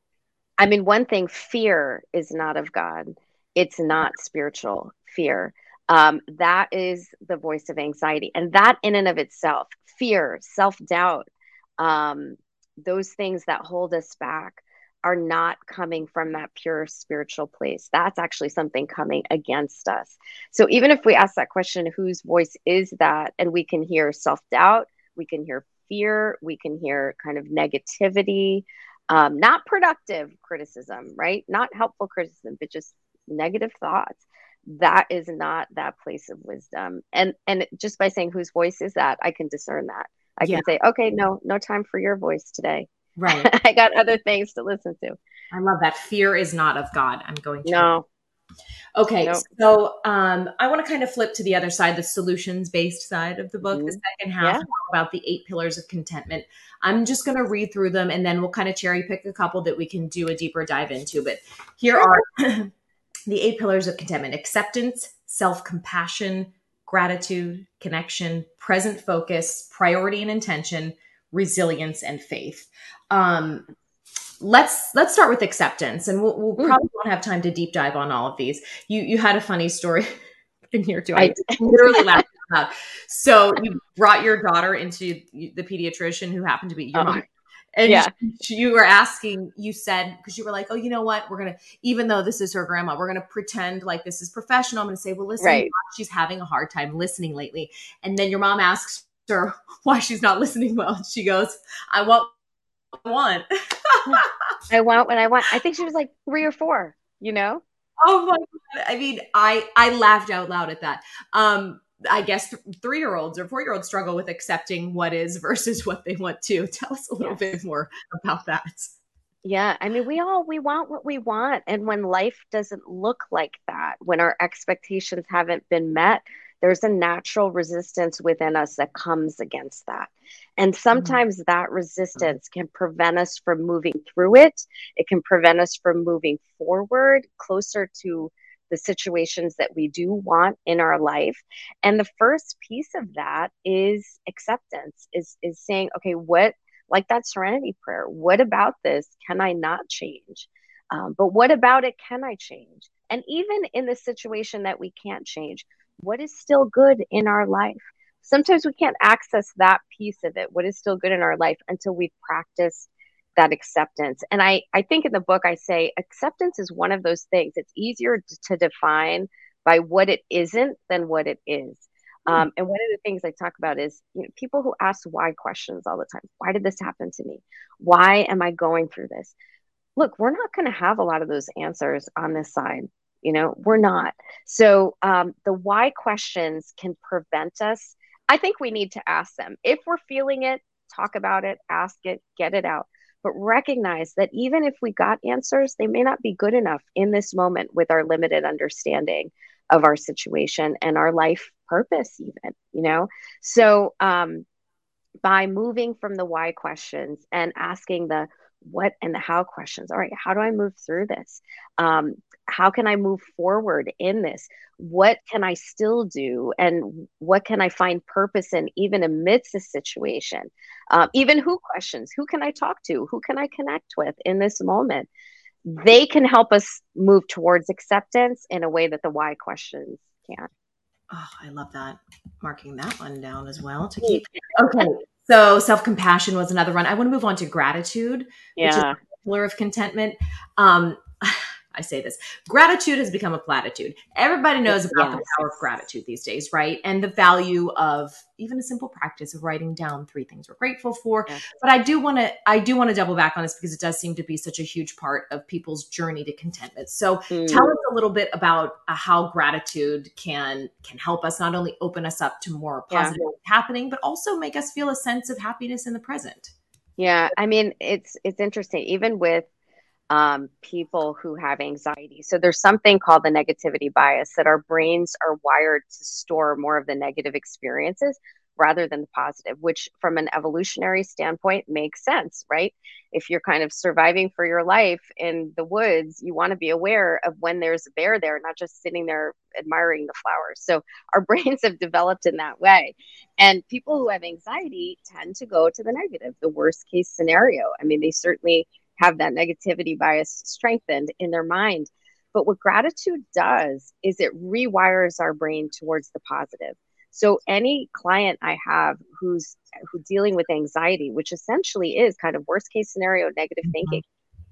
I mean, one thing, fear is not of God. It's not spiritual fear. Um, that is the voice of anxiety. And that, in and of itself, fear, self doubt, um, those things that hold us back are not coming from that pure spiritual place. That's actually something coming against us. So even if we ask that question, whose voice is that? And we can hear self doubt, we can hear fear, we can hear kind of negativity um, not productive criticism, right? Not helpful criticism, but just negative thoughts. That is not that place of wisdom. And and just by saying whose voice is that, I can discern that. I yeah. can say, okay, no, no time for your voice today. Right. I got other things to listen to. I love that. Fear is not of God. I'm going to. No, Okay, nope. so um, I want to kind of flip to the other side, the solutions based side of the book. Mm-hmm. The second half yeah. about the eight pillars of contentment. I'm just going to read through them and then we'll kind of cherry pick a couple that we can do a deeper dive into. But here are the eight pillars of contentment acceptance, self compassion, gratitude, connection, present focus, priority and intention, resilience, and faith. Um, let's let's start with acceptance and we'll, we'll mm. probably won't have time to deep dive on all of these you you had a funny story in here too i, I literally laughed out so you brought your daughter into the pediatrician who happened to be your oh. mom and yeah. you were asking you said because you were like oh you know what we're gonna even though this is her grandma we're gonna pretend like this is professional i'm gonna say well listen right. she's having a hard time listening lately and then your mom asks her why she's not listening well she goes i want want. I want what I want. I think she was like three or four, you know? Oh my god! I mean, I I laughed out loud at that. Um, I guess th- three year olds or four year olds struggle with accepting what is versus what they want to. Tell us a little yes. bit more about that. Yeah, I mean, we all we want what we want, and when life doesn't look like that, when our expectations haven't been met, there's a natural resistance within us that comes against that. And mm-hmm. sometimes mm-hmm. that resistance can prevent us from moving through it. It can prevent us from moving forward closer to the situations that we do want in our life. And the first piece of that is acceptance, is is saying, okay, what like that serenity prayer, what about this can I not change? Um, but what about it can I change? And even in the situation that we can't change, what is still good in our life? Sometimes we can't access that piece of it, what is still good in our life, until we've practiced that acceptance. And I, I think in the book, I say acceptance is one of those things. It's easier to define by what it isn't than what it is. Hmm. Um, and one of the things I talk about is you know, people who ask why questions all the time. Why did this happen to me? Why am I going through this? Look, we're not going to have a lot of those answers on this side you know we're not. So um, the why questions can prevent us. I think we need to ask them. If we're feeling it talk about it ask it get it out. But recognize that even if we got answers they may not be good enough in this moment with our limited understanding of our situation and our life purpose even you know? So um, by moving from the why questions and asking the what and the how questions. All right, how do I move through this? Um, how can I move forward in this? What can I still do? And what can I find purpose in, even amidst the situation? Um, even who questions? Who can I talk to? Who can I connect with in this moment? They can help us move towards acceptance in a way that the why questions can. Oh, I love that. Marking that one down as well to keep. Okay. So self compassion was another one. I want to move on to gratitude, yeah. which is a pillar of contentment. Um, I say this gratitude has become a platitude. Everybody knows about the power of gratitude these days, right? And the value of even a simple practice of writing down three things we're grateful for. Yes. But I do want to, I do want to double back on this because it does seem to be such a huge part of people's journey to contentment. So mm. tell us a little bit about uh, how gratitude can can help us not only open us up to more positive yeah. happening, but also make us feel a sense of happiness in the present. Yeah, I mean, it's it's interesting. Even with um, people who have anxiety. So there's something called the negativity bias that our brains are wired to store more of the negative experiences rather than the positive, which from an evolutionary standpoint makes sense, right? If you're kind of surviving for your life in the woods, you want to be aware of when there's a bear there, not just sitting there admiring the flowers. So our brains have developed in that way. And people who have anxiety tend to go to the negative, the worst case scenario. I mean, they certainly have that negativity bias strengthened in their mind. But what gratitude does is it rewires our brain towards the positive. So any client I have who's who dealing with anxiety, which essentially is kind of worst case scenario negative mm-hmm. thinking,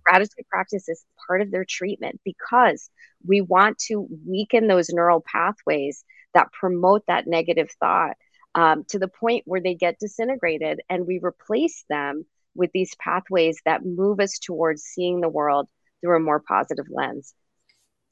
gratitude practice is part of their treatment because we want to weaken those neural pathways that promote that negative thought um, to the point where they get disintegrated and we replace them with these pathways that move us towards seeing the world through a more positive lens.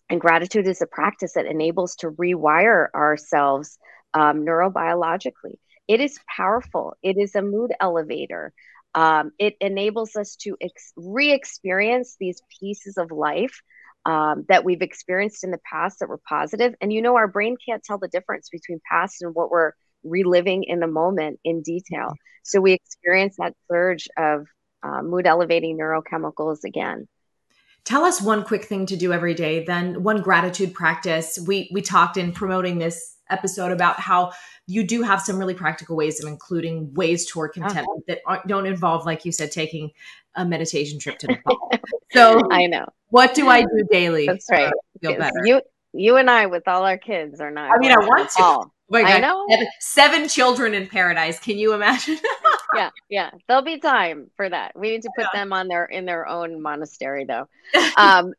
And gratitude is a practice that enables to rewire ourselves um, neurobiologically. It is powerful. It is a mood elevator. Um, it enables us to ex- re experience these pieces of life um, that we've experienced in the past that were positive. And you know, our brain can't tell the difference between past and what we're reliving in the moment in detail. So we experience that surge of uh, mood elevating neurochemicals again. Tell us one quick thing to do every day, then one gratitude practice. We we talked in promoting this episode about how you do have some really practical ways of including ways toward uh-huh. contentment uh-huh. that don't involve, like you said, taking a meditation trip to Nepal. so I know. What do I do daily? That's right. feel better? You you and I with all our kids are not. I mean, I want to my God. I know. Seven, children in paradise. Can you imagine? yeah, yeah. There'll be time for that. We need to put yeah. them on their in their own monastery though. Um,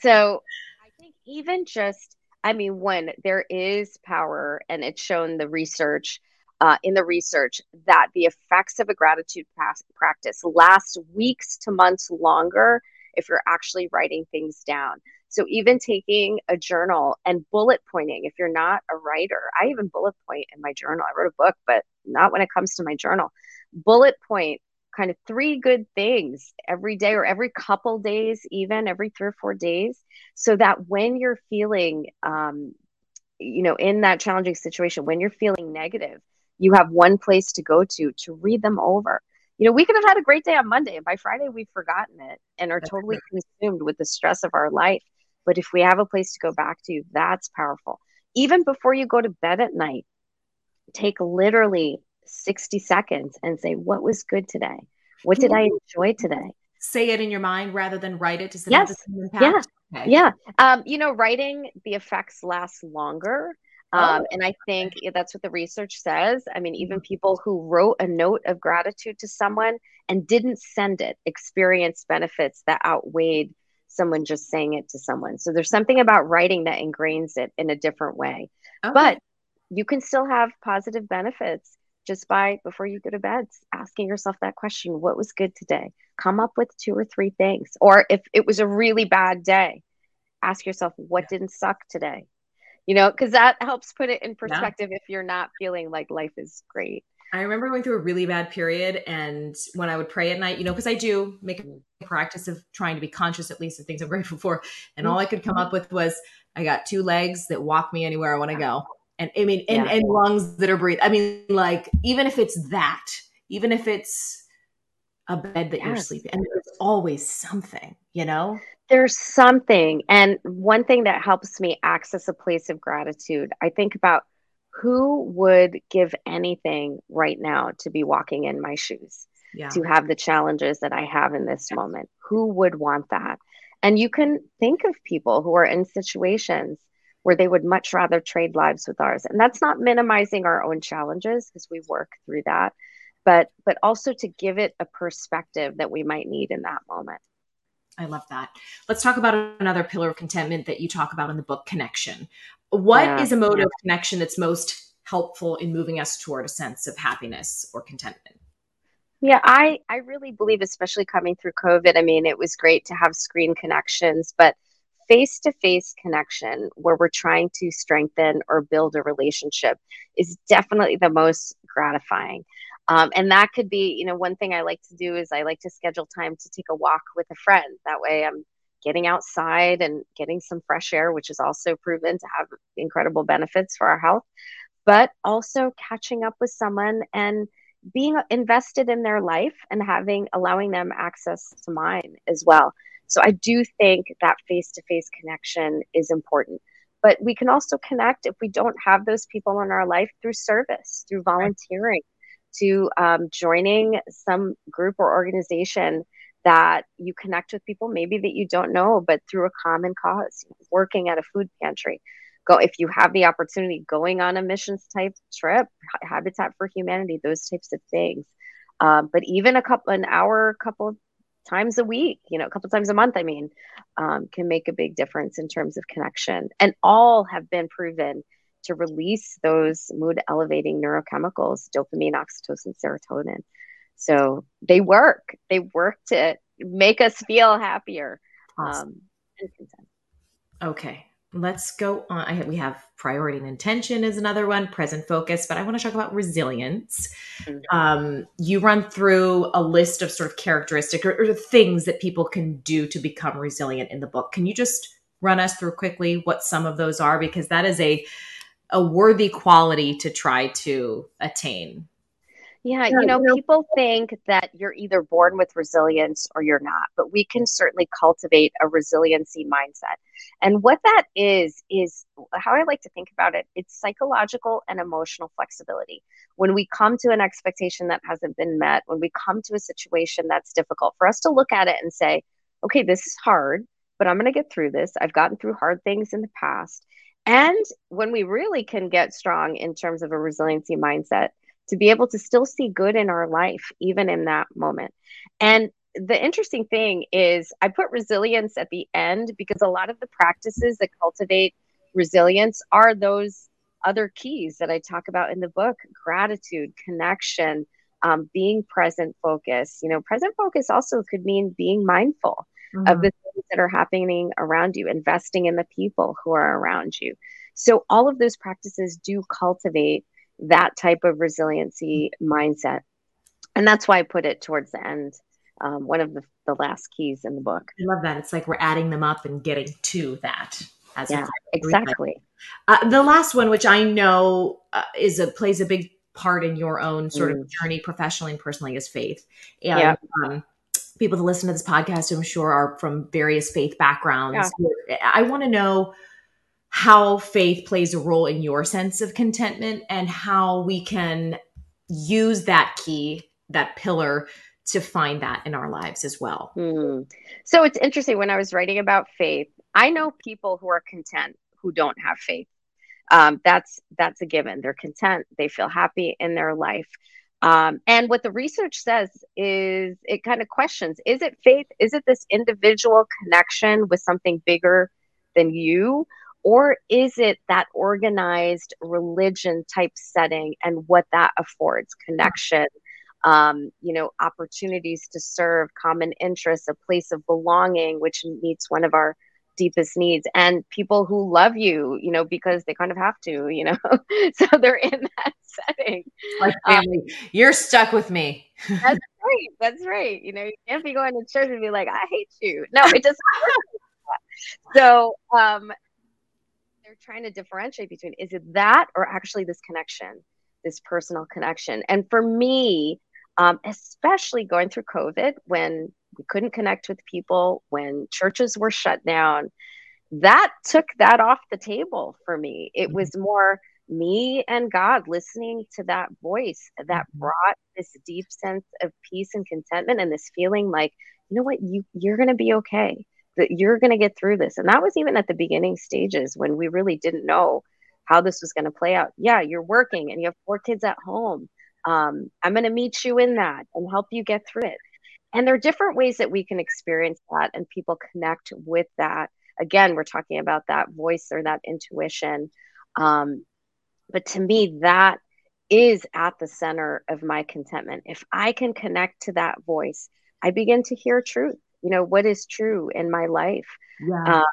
so I think even just I mean, when there is power and it's shown the research uh, in the research that the effects of a gratitude practice last weeks to months longer if you're actually writing things down. So even taking a journal and bullet pointing, if you're not a writer, I even bullet point in my journal. I wrote a book, but not when it comes to my journal. Bullet point kind of three good things every day or every couple days, even every three or four days, so that when you're feeling, um, you know, in that challenging situation, when you're feeling negative, you have one place to go to to read them over. You know, we could have had a great day on Monday, and by Friday, we've forgotten it and are totally consumed with the stress of our life. But if we have a place to go back to, that's powerful. Even before you go to bed at night, take literally 60 seconds and say, What was good today? What did I enjoy today? Say it in your mind rather than write it. Does it yes. have the same impact? Yeah. Okay. Yeah. Um, you know, writing the effects last longer. Um, oh. And I think that's what the research says. I mean, even mm-hmm. people who wrote a note of gratitude to someone and didn't send it experienced benefits that outweighed someone just saying it to someone. So there's something about writing that ingrains it in a different way. Okay. But you can still have positive benefits just by before you go to bed asking yourself that question what was good today come up with two or three things or if it was a really bad day ask yourself what yeah. didn't suck today you know because that helps put it in perspective yeah. if you're not feeling like life is great I remember going through a really bad period, and when I would pray at night, you know, because I do make a mm-hmm. practice of trying to be conscious at least of things I'm grateful for, and all I could come mm-hmm. up with was, "I got two legs that walk me anywhere I want to go," and I mean, and, yeah. and lungs that are breathing. I mean, like even if it's that, even if it's a bed that yes. you're sleeping, and there's always something, you know. There's something, and one thing that helps me access a place of gratitude. I think about who would give anything right now to be walking in my shoes, yeah. to have the challenges that I have in this moment. Who would want that? And you can think of people who are in situations where they would much rather trade lives with ours. And that's not minimizing our own challenges because we work through that, but but also to give it a perspective that we might need in that moment. I love that. Let's talk about another pillar of contentment that you talk about in the book, connection. What yeah. is a mode of connection that's most helpful in moving us toward a sense of happiness or contentment? Yeah, I I really believe, especially coming through COVID. I mean, it was great to have screen connections, but face to face connection where we're trying to strengthen or build a relationship is definitely the most gratifying. Um, and that could be, you know, one thing I like to do is I like to schedule time to take a walk with a friend. That way I'm getting outside and getting some fresh air, which is also proven to have incredible benefits for our health, but also catching up with someone and being invested in their life and having allowing them access to mine as well. So I do think that face to face connection is important. But we can also connect if we don't have those people in our life through service, through volunteering, to um, joining some group or organization that you connect with people maybe that you don't know, but through a common cause, working at a food pantry. Go if you have the opportunity, going on a missions type trip, Habitat for Humanity, those types of things. Um, but even a couple, an hour, a couple times a week, you know, a couple times a month, I mean, um, can make a big difference in terms of connection. And all have been proven to release those mood elevating neurochemicals, dopamine, oxytocin, serotonin. So they work. They work to make us feel happier awesome. um, Okay let's go on. I, we have priority and intention is another one, present focus, but I want to talk about resilience. Mm-hmm. Um, you run through a list of sort of characteristic or, or things that people can do to become resilient in the book. Can you just run us through quickly what some of those are? Because that is a a worthy quality to try to attain. Yeah, you know, people think that you're either born with resilience or you're not, but we can certainly cultivate a resiliency mindset. And what that is, is how I like to think about it it's psychological and emotional flexibility. When we come to an expectation that hasn't been met, when we come to a situation that's difficult, for us to look at it and say, okay, this is hard, but I'm going to get through this. I've gotten through hard things in the past. And when we really can get strong in terms of a resiliency mindset, to be able to still see good in our life, even in that moment. And the interesting thing is, I put resilience at the end because a lot of the practices that cultivate resilience are those other keys that I talk about in the book gratitude, connection, um, being present focus. You know, present focus also could mean being mindful. mm-hmm. of the things that are happening around you, investing in the people who are around you. So, all of those practices do cultivate that type of resiliency mindset. And that's why I put it towards the end, um, one of the, the last keys in the book. I love that. It's like we're adding them up and getting to that. As yeah, exactly. Uh, the last one, which I know uh, is a plays a big part in your own sort mm. of journey professionally and personally, is faith. And yeah. um, people that listen to this podcast, I'm sure, are from various faith backgrounds. Yeah. I want to know how faith plays a role in your sense of contentment and how we can use that key, that pillar, to find that in our lives as well. Mm. So it's interesting when I was writing about faith, I know people who are content who don't have faith. Um, that's that's a given. They're content. They feel happy in their life. Um, and what the research says is it kind of questions: Is it faith? Is it this individual connection with something bigger than you, or is it that organized religion type setting and what that affords? Connection um, you know opportunities to serve common interests a place of belonging which meets one of our deepest needs and people who love you you know because they kind of have to you know so they're in that setting. Like um, family. Um, you're stuck with me. That's right that's right. You know you can't be going to church and be like i hate you. No it doesn't so um they're trying to differentiate between is it that or actually this connection, this personal connection. And for me, um, especially going through COVID when we couldn't connect with people, when churches were shut down, that took that off the table for me. It mm-hmm. was more me and God listening to that voice that mm-hmm. brought this deep sense of peace and contentment and this feeling like, you know what, you you're gonna be okay that you're going to get through this. And that was even at the beginning stages when we really didn't know how this was going to play out. Yeah, you're working and you have four kids at home. Um, I'm going to meet you in that and help you get through it. And there are different ways that we can experience that and people connect with that. Again, we're talking about that voice or that intuition. Um, but to me, that is at the center of my contentment. If I can connect to that voice, I begin to hear truth you know what is true in my life yeah. uh,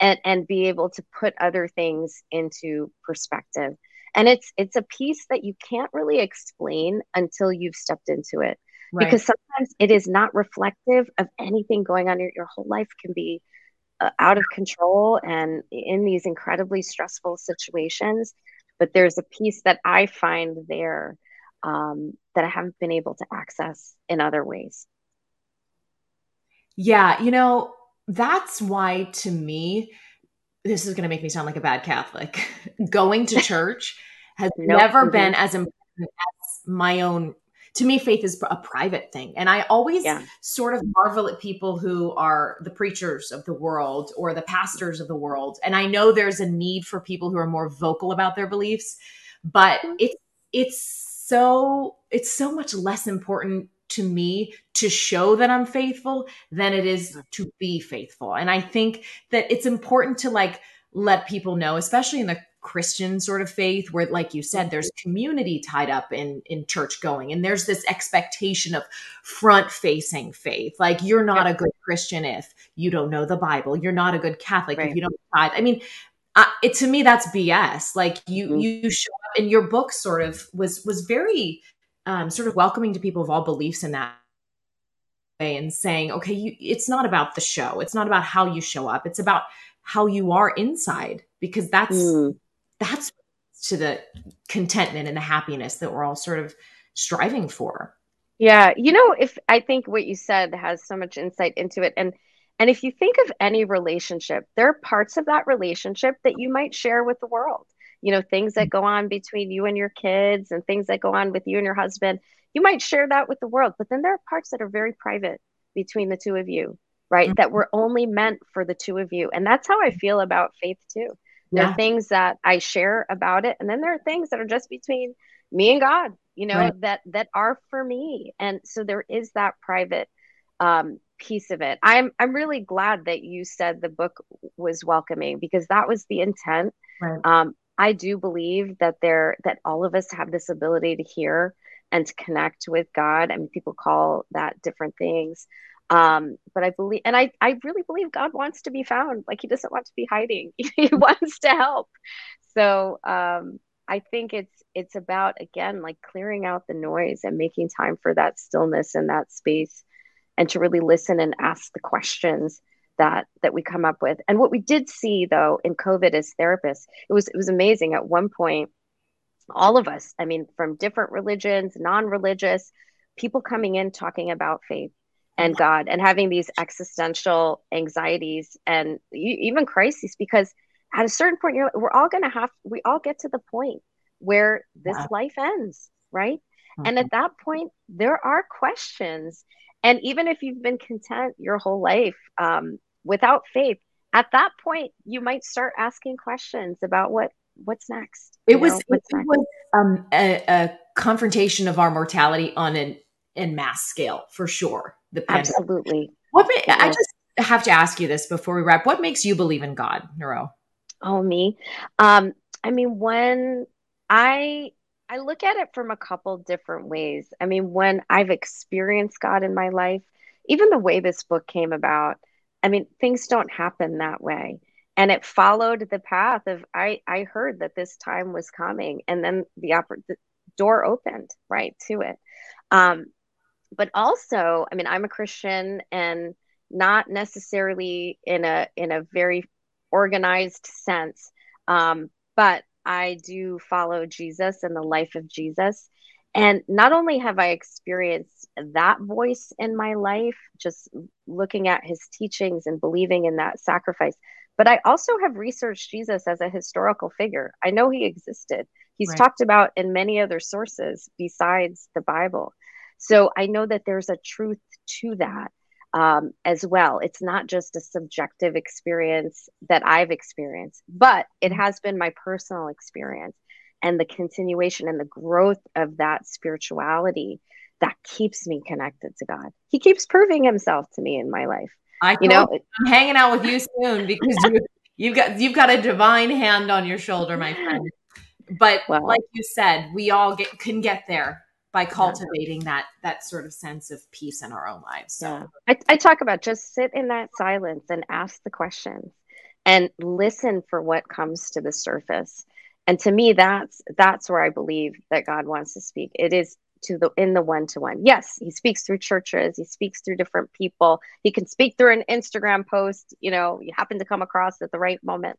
and and be able to put other things into perspective. And it's it's a piece that you can't really explain until you've stepped into it. Right. because sometimes it is not reflective of anything going on. Your, your whole life can be uh, out of control and in these incredibly stressful situations. But there's a piece that i find there um, that i haven't been able to access in other ways yeah, you know, that's why to me, this is going to make me sound like a bad Catholic. Going to church has nope. never mm-hmm. been as important as my own. To me, faith is a private thing. And I always yeah. sort of marvel at people who are the preachers of the world or the pastors of the world. And I know there's a need for people who are more vocal about their beliefs, but mm-hmm. it's, it's so, it's so much less important to me to show that I'm faithful than it is to be faithful. And I think that it's important to like let people know, especially in the Christian sort of faith where like you said there's community tied up in in church going and there's this expectation of front facing faith. Like you're not a good Christian if you don't know the Bible. You're not a good Catholic right. if you don't tithe. I mean uh, it to me that's BS like you mm-hmm. you show up and your book sort of was was very um, sort of welcoming to people of all beliefs in that way and saying, okay, you, it's not about the show. It's not about how you show up. It's about how you are inside because that's, mm. that's to the contentment and the happiness that we're all sort of striving for. Yeah. You know, if I think what you said has so much insight into it and, and if you think of any relationship, there are parts of that relationship that you might share with the world you know things that go on between you and your kids and things that go on with you and your husband you might share that with the world but then there are parts that are very private between the two of you right mm-hmm. that were only meant for the two of you and that's how i feel about faith too there yeah. are things that i share about it and then there are things that are just between me and god you know right. that that are for me and so there is that private um, piece of it i'm i'm really glad that you said the book was welcoming because that was the intent right. um, I do believe that there that all of us have this ability to hear and to connect with God. I mean, people call that different things. Um, but I believe, and I, I really believe God wants to be found. Like he doesn't want to be hiding. he wants to help. So, um, I think it's, it's about, again, like clearing out the noise and making time for that stillness and that space and to really listen and ask the questions that that we come up with. And what we did see though in COVID as therapists, it was it was amazing. At one point, all of us, I mean, from different religions, non-religious, people coming in talking about faith and God and having these existential anxieties and even crises because at a certain point you're we're all going to have we all get to the point where this life ends, right? Mm-hmm. And at that point there are questions and even if you've been content your whole life um, without faith. At that point you might start asking questions about what what's next it was it, it was um, a, a, confrontation of our mortality on an in mass scale for sure the pandemic. absolutely. What may, i just have to ask you this before we wrap. What makes you believe in god Nero? Oh me? Um i mean when i i look at it from a couple different ways. I mean when i've experienced god in my life even the way this book came about I mean, things don't happen that way. And it followed the path of I I heard that this time was coming, and then the, oppor- the door opened right to it. Um, but also, I mean, I'm a Christian, and not necessarily in a in a very organized sense, um, but I do follow Jesus and the life of Jesus. And not only have I experienced that voice in my life, just looking at his teachings and believing in that sacrifice, but I also have researched Jesus as a historical figure. I know he existed. He's right. talked about in many other sources besides the Bible. So I know that there's a truth to that um, as well. It's not just a subjective experience that I've experienced, but it mm-hmm. has been my personal experience and the continuation and the growth of that spirituality that keeps me connected to God. He keeps proving himself to me in my life. I you know I'm hanging out with you soon because you, you've got you've got a divine hand on your shoulder, my friend. But well, like you said, we all get can get there by cultivating yeah. that that sort of sense of peace in our own lives. So yeah. I, I talk about just sit in that silence and ask the questions and listen for what comes to the surface and to me that's that's where i believe that god wants to speak. It is to the in the one to one yes he speaks through churches he speaks through different people he can speak through an instagram post you know you happen to come across at the right moment.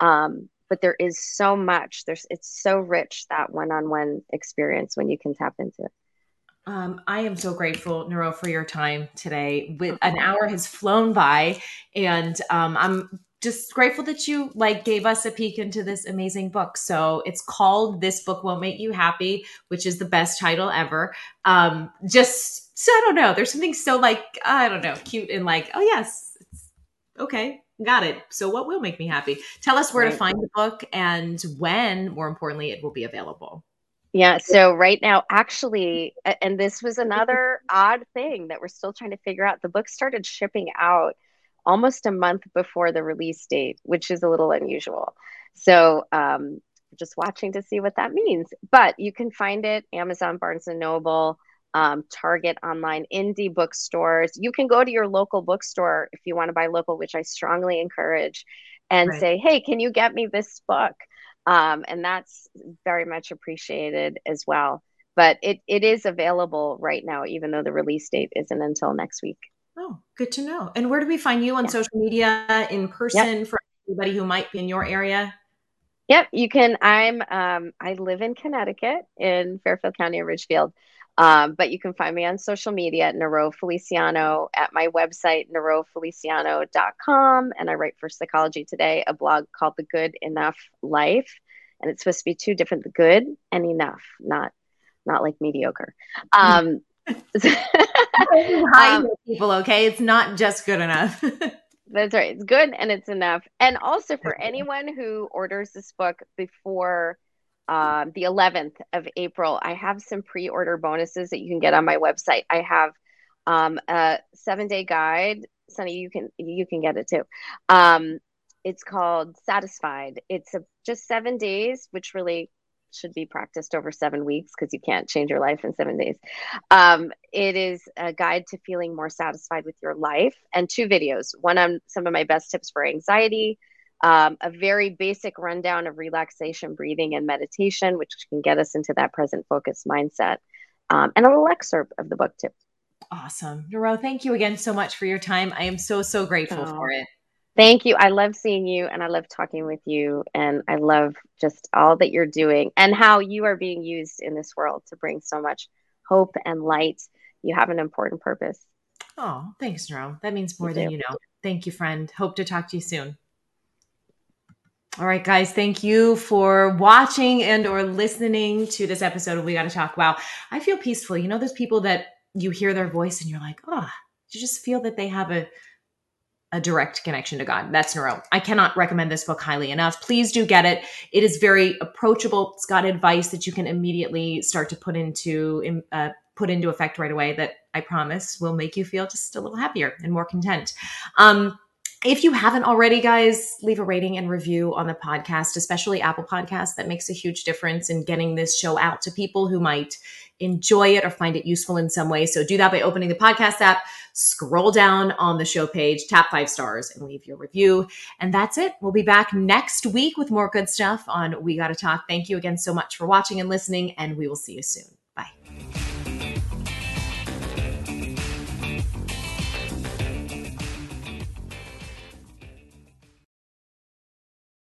Um, but there is so much there's it's so rich that one-on-one experience when you can tap into it. Um, I am so grateful, Nero, for your time today. With an hour has flown by, and um, I'm just grateful that you like gave us a peek into this amazing book. So it's called This Book Won't Make You Happy, which is the best title ever. Um, just so I don't know, there's something so like I don't know, cute and like, oh yes, okay, got it. So what will make me happy? Tell us where right. to find the book and when, more importantly, it will be available. Yeah, so right now, actually, and this was another odd thing that we're still trying to figure out. The book started shipping out almost a month before the release date, which is a little unusual. So, um, just watching to see what that means. But you can find it Amazon, Barnes and Noble, um, Target online, indie bookstores. You can go to your local bookstore if you want to buy local, which I strongly encourage, and right. say, "Hey, can you get me this book?" Um, and that's very much appreciated as well. But it it is available right now, even though the release date isn't until next week. Oh, good to know. And where do we find you on yeah. social media in person yep. for anybody who might be in your area? Yep, you can. I'm um, I live in Connecticut in Fairfield County, Ridgefield. Um, but you can find me on social media at Nero Feliciano at my website, nerofeliciano.com. And I write for Psychology Today, a blog called The Good Enough Life. And it's supposed to be two different, the good and enough, not not like mediocre. Um, um, people, okay? It's not just good enough. that's right. It's good and it's enough. And also for anyone who orders this book before um, the 11th of April, I have some pre-order bonuses that you can get on my website. I have um, a seven-day guide. Sunny, you can you can get it too. Um, it's called Satisfied. It's a, just seven days, which really should be practiced over seven weeks because you can't change your life in seven days. Um, it is a guide to feeling more satisfied with your life and two videos. One on some of my best tips for anxiety, um, a very basic rundown of relaxation, breathing, and meditation, which can get us into that present focus mindset, um, and a little excerpt of the book tip. Awesome. Narelle, thank you again so much for your time. I am so, so grateful oh. for it. Thank you. I love seeing you and I love talking with you. And I love just all that you're doing and how you are being used in this world to bring so much hope and light. You have an important purpose. Oh, thanks, Narelle. That means more you than do. you know. Thank you, friend. Hope to talk to you soon. All right, guys, thank you for watching and or listening to this episode of We Gotta Talk. Wow, I feel peaceful. You know, those people that you hear their voice and you're like, oh, you just feel that they have a a direct connection to God. That's Narelle. I cannot recommend this book highly enough. Please do get it. It is very approachable. It's got advice that you can immediately start to put into uh, put into effect right away. That I promise will make you feel just a little happier and more content. Um, if you haven't already, guys, leave a rating and review on the podcast, especially Apple Podcasts. That makes a huge difference in getting this show out to people who might enjoy it or find it useful in some way. So do that by opening the podcast app, scroll down on the show page, tap five stars, and leave your review. And that's it. We'll be back next week with more good stuff on We Gotta Talk. Thank you again so much for watching and listening, and we will see you soon.